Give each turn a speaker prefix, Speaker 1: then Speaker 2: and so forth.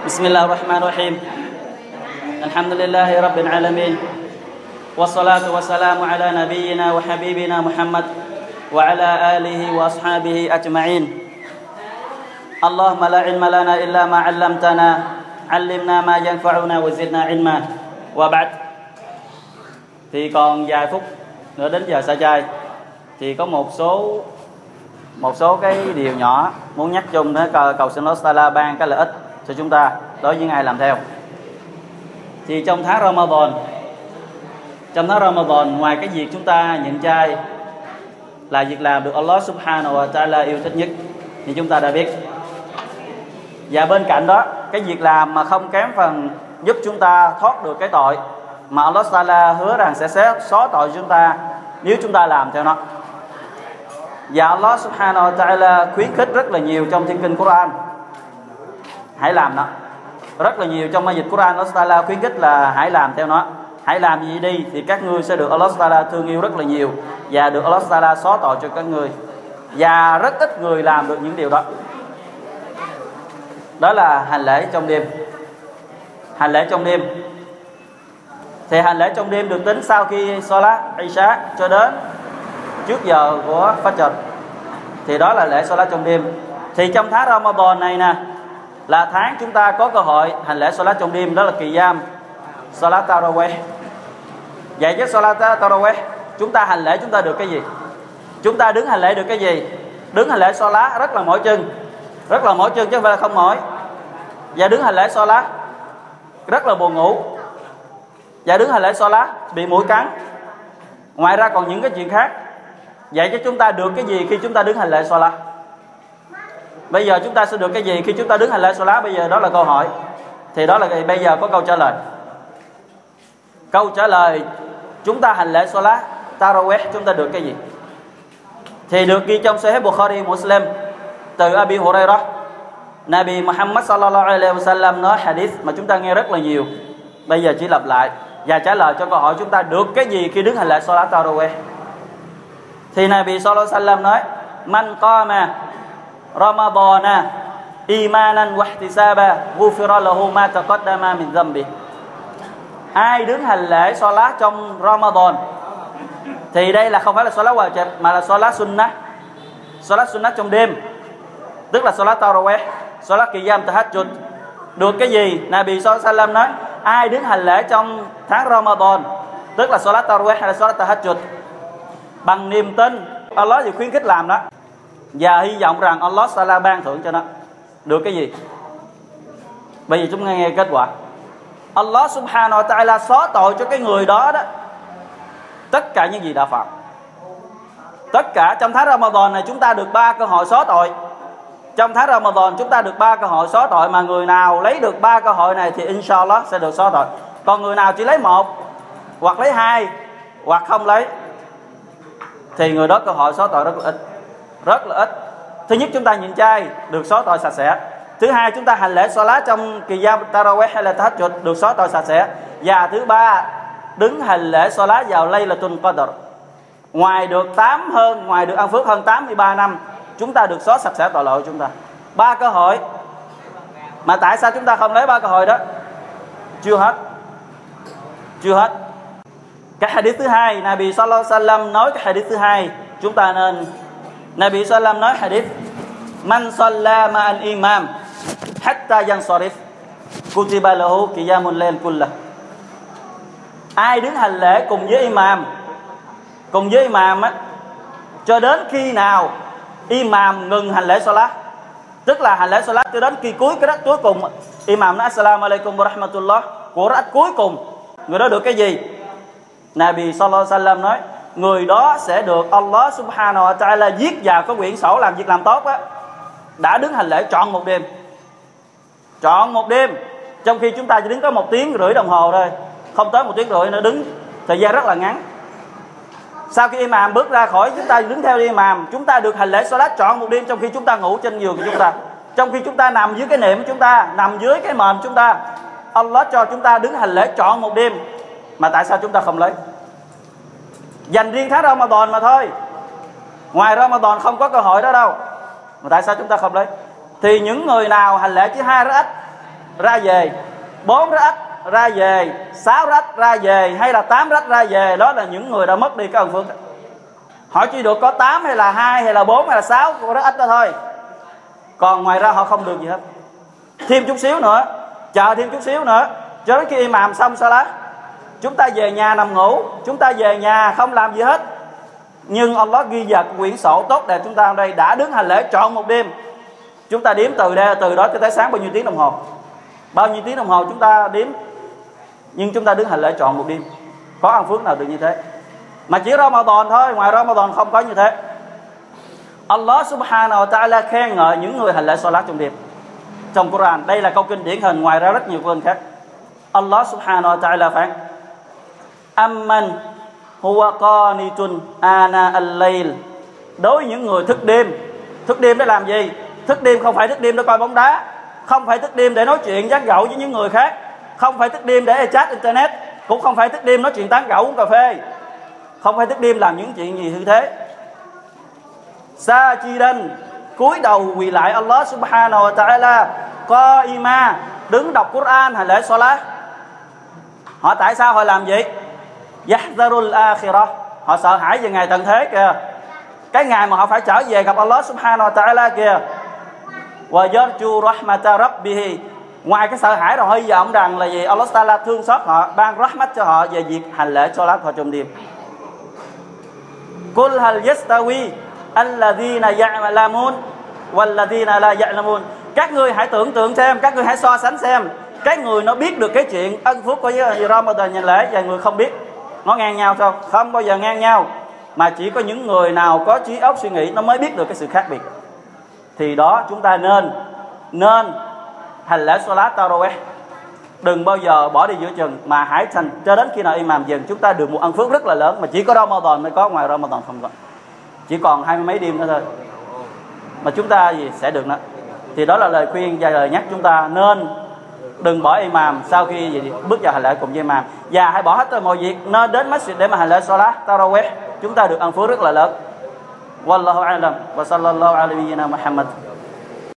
Speaker 1: بسم الله الرحمن الرحيم الحمد لله رب العالمين والصلاة والسلام على نبينا وحبيبنا محمد وعلى آله وأصحابه أجمعين اللهم لا علم لنا إلا ما علمتنا علمنا ما ينفعنا وزدنا علما وبعد thì còn vài phút nữa đến giờ sa chai thì có một số một số cái điều nhỏ muốn nhắc chung để cầu, cầu xin Allah Taala ban cái lợi ích cho chúng ta đối với ai làm theo. Thì trong tháng Ramadan, trong tháng Ramadan, ngoài cái việc chúng ta nhịn chay là việc làm được Allah Subhanahu wa Taala yêu thích nhất, thì chúng ta đã biết. Và bên cạnh đó, cái việc làm mà không kém phần giúp chúng ta thoát được cái tội mà Allah Taala hứa rằng sẽ xé xóa tội chúng ta nếu chúng ta làm theo nó. Và Allah Subhanahu wa Taala khuyến khích rất là nhiều trong thiên kinh Quran hãy làm nó. Rất là nhiều trong ma dịch Quran, Allah Taala khuyến khích là hãy làm theo nó. Hãy làm gì đi thì các ngươi sẽ được Allah Taala thương yêu rất là nhiều và được Allah Taala xóa tội cho các ngươi. Và rất ít người làm được những điều đó. Đó là hành lễ trong đêm. Hành lễ trong đêm. Thì hành lễ trong đêm được tính sau khi Salat Isha cho đến trước giờ của Fajr. Thì đó là lễ Salat trong đêm. Thì trong tháng Ramadan này nè là tháng chúng ta có cơ hội hành lễ Salat trong đêm, đó là kỳ giam. Salat Taraweh. Vậy chứ Salat Taraweh, chúng ta hành lễ chúng ta được cái gì? Chúng ta đứng hành lễ được cái gì? Đứng hành lễ Salat rất là mỏi chân. Rất là mỏi chân chứ không phải là không mỏi. Và đứng hành lễ Salat rất là buồn ngủ. Và đứng hành lễ Salat bị mũi cắn. Ngoài ra còn những cái chuyện khác. Vậy chứ chúng ta được cái gì khi chúng ta đứng hành lễ Salat? Bây giờ chúng ta sẽ được cái gì? Khi chúng ta đứng hành lễ Salat, bây giờ đó là câu hỏi. Thì đó là bây giờ có câu trả lời. Câu trả lời, chúng ta hành lễ Salat, Taraweh, chúng ta được cái gì? Thì được ghi trong Sahih Bukhari, Muslim, từ Abi Hurairah. Nabi Muhammad sallallahu alaihi wasallam nói hadith mà chúng ta nghe rất là nhiều. Bây giờ chỉ lặp lại và trả lời cho câu hỏi chúng ta được cái gì khi đứng hành lễ Salat, Taraweh? Thì Nabi sallallahu alaihi wasallam nói, man qama Ramadana, imanan wa ihtisaba, ghufira lahu ma taqaddama min dhanbi. Ai đứng hành lễ Salat trong Ramadan. Thì đây là không phải là Salat wajib, mà là Salat sunnah. Salat sunnah trong đêm. Tức là Salat Taraweh Salat Qiyam Tahajjud. Được cái gì? Nabi sallallahu nói, ai đứng hành lễ trong tháng Ramadan, tức là Salat Taraweh hay là Salat Tahajjud? Bằng niềm tin, Allah thì khuyến khích làm đó và hy vọng rằng Allah Sala ban thưởng cho nó. Được cái gì? Bây giờ chúng nghe nghe kết quả. Allah Subhanahu wa Ta'ala xóa tội cho cái người đó đó. Tất cả những gì đã phạm. Tất cả trong tháng Ramadan này chúng ta được ba cơ hội xóa tội. Trong tháng Ramadan chúng ta được ba cơ hội xóa tội mà người nào lấy được ba cơ hội này thì inshallah sẽ được xóa tội. Còn người nào chỉ lấy một, hoặc lấy hai, hoặc không lấy, thì người đó cơ hội xóa tội rất là ít rất là ít. Thứ nhất chúng ta nhịn chay, được xóa tội sạch sẽ. Thứ hai chúng ta hành lễ salat trong kỳ gia taraweh hay là tahajjud, được xóa tội sạch sẽ. Và thứ ba, đứng hành lễ salat vào lay là tuần qadr. Ngoài được 8 hơn, ngoài được ăn phước hơn 83 năm, chúng ta được xóa sạch sẽ tội lỗi của chúng ta. Ba cơ hội. Mà tại sao chúng ta không lấy ba cơ hội đó? Chưa hết. Chưa hết. Cái hadith thứ hai, Nabi sallallahu alaihi wasallam nói cái hadith thứ hai, chúng ta nên Nabi Sallam nói hadith, man salla ma'al imam hatta yansarif, kutiba lahu qiyamul layl kullah. Ai đứng hành lễ cùng với imam, cùng với imam á, cho đến khi nào imam ngừng hành lễ salat, tức là hành lễ salat cho đến kỳ cuối cái đất cuối cùng, imam nói, assalamu alaikum wa rahmatullah. Của đất cuối cùng, người đó được cái gì? Nabi sallallahu alaihi wasallam nói người đó sẽ được Allah subhanahu wa ta'ala viết vào cái quyển sổ làm việc làm tốt á. Đã đứng hành lễ trọn một đêm. Trọn một đêm. Trong khi chúng ta chỉ đứng có một tiếng rưỡi đồng hồ thôi. Không tới một tiếng rưỡi nữa, đứng thời gian rất là ngắn. Sau khi imam bước ra khỏi, chúng ta đứng theo imam. Chúng ta được hành lễ salat trọn một đêm trong khi chúng ta ngủ trên giường của chúng ta. Trong khi chúng ta nằm dưới cái nệm của chúng ta, nằm dưới cái mền chúng ta, Allah cho chúng ta đứng hành lễ trọn một đêm. Mà tại sao chúng ta không lấy? Dành riêng tháng Ramadan mà thôi. Ngoài Ramadan không có cơ hội đó đâu. Mà tại sao chúng ta không lấy? Thì những người nào hành lễ chỉ hai ít ra về, bốn rách ra về, sáu rách ra về, hay là tám rách ra về, đó là những người đã mất đi cái ân phước. Họ chỉ được có 8 hay là hai hay là bốn hay là sáu của rất ít đó thôi. Còn ngoài ra họ không được gì hết. Thêm chút xíu nữa, chờ thêm chút xíu nữa. Cho đến khi imam xong sau đó chúng ta về nhà nằm ngủ, chúng ta về nhà không làm gì hết. Nhưng Allah ghi vào quyển sổ tốt đẹp chúng ta ở đây đã đứng hành lễ trọn một đêm. Chúng ta đếm từ đây, từ đó cho tới sáng bao nhiêu tiếng đồng hồ. Bao nhiêu tiếng đồng hồ chúng ta đếm, nhưng chúng ta đứng hành lễ trọn một đêm. Có ăn phước nào được như thế? Mà chỉ Ramadan thôi, ngoài Ramadan không có như thế. Allah subhanahu wa ta'ala khen ngợi những người hành lễ salat trong đêm. Trong Quran, đây là câu kinh điển hình, ngoài ra rất nhiều câu khác. Allah subhanahu wa ta'ala phán amman huwa qanitun ana al-layl. Đối với những người thức đêm thức đêm để làm gì? Thức đêm không phải thức đêm để coi bóng đá không phải thức đêm để nói chuyện giác gẫu với những người khác không phải thức đêm để chat internet cũng không phải thức đêm nói chuyện tán gẫu uống cà phê. Không phải thức đêm làm những chuyện gì như thế. Sa chi đen, cúi đầu quỳ lại Allah subhanahu wa ta'ala co ima đứng đọc Quran hay lễ salat. Họ tại sao họ làm vậy? Yahzarul akhirah. Họ sợ hãi về ngày tận thế kìa. Cái ngày mà họ phải trở về gặp Allah subhanahu wa ta'ala kìa. Wa yarju rahmata rabbihi. Ngoài cái sợ hãi rồi họ hy vọng rằng là gì? Allah ta'ala thương xót họ, ban rahmat cho họ về việc hành lễ cho lá họ trong đêm Kul hal yastawi alladhina ya'lamun walladhina la ya'lamun. Các người hãy tưởng tượng xem, các người hãy so sánh xem. Cái người nó biết được cái chuyện ân phúc của Ramadan nhà lễ và người không biết nó ngang nhau sao? Không bao giờ ngang nhau. Mà chỉ có những người nào có trí óc suy nghĩ, nó mới biết được cái sự khác biệt. Thì đó, chúng ta nên nên hành lễ salat taraweh. Đừng bao giờ bỏ đi giữa chừng, mà hãy thành, cho đến khi nào imam dừng, chúng ta được một ân phước rất là lớn. Mà chỉ có Ramadan mới có, ngoài Ramadan không có. Chỉ còn hai mươi mấy đêm nữa thôi. Mà chúng ta gì? Sẽ được nữa. Thì đó là lời khuyên, và lời nhắc chúng ta nên đừng bỏ imam. Sau khi gì, bước vào hành lễ cùng với imam. Và hãy bỏ hết mọi việc nó đến masjid để mà hành lễ salat tarawih. Chúng ta được ăn phước rất là lớn. Wallahu alam. Wa sallallahu alaihi wa sallam Muhammad.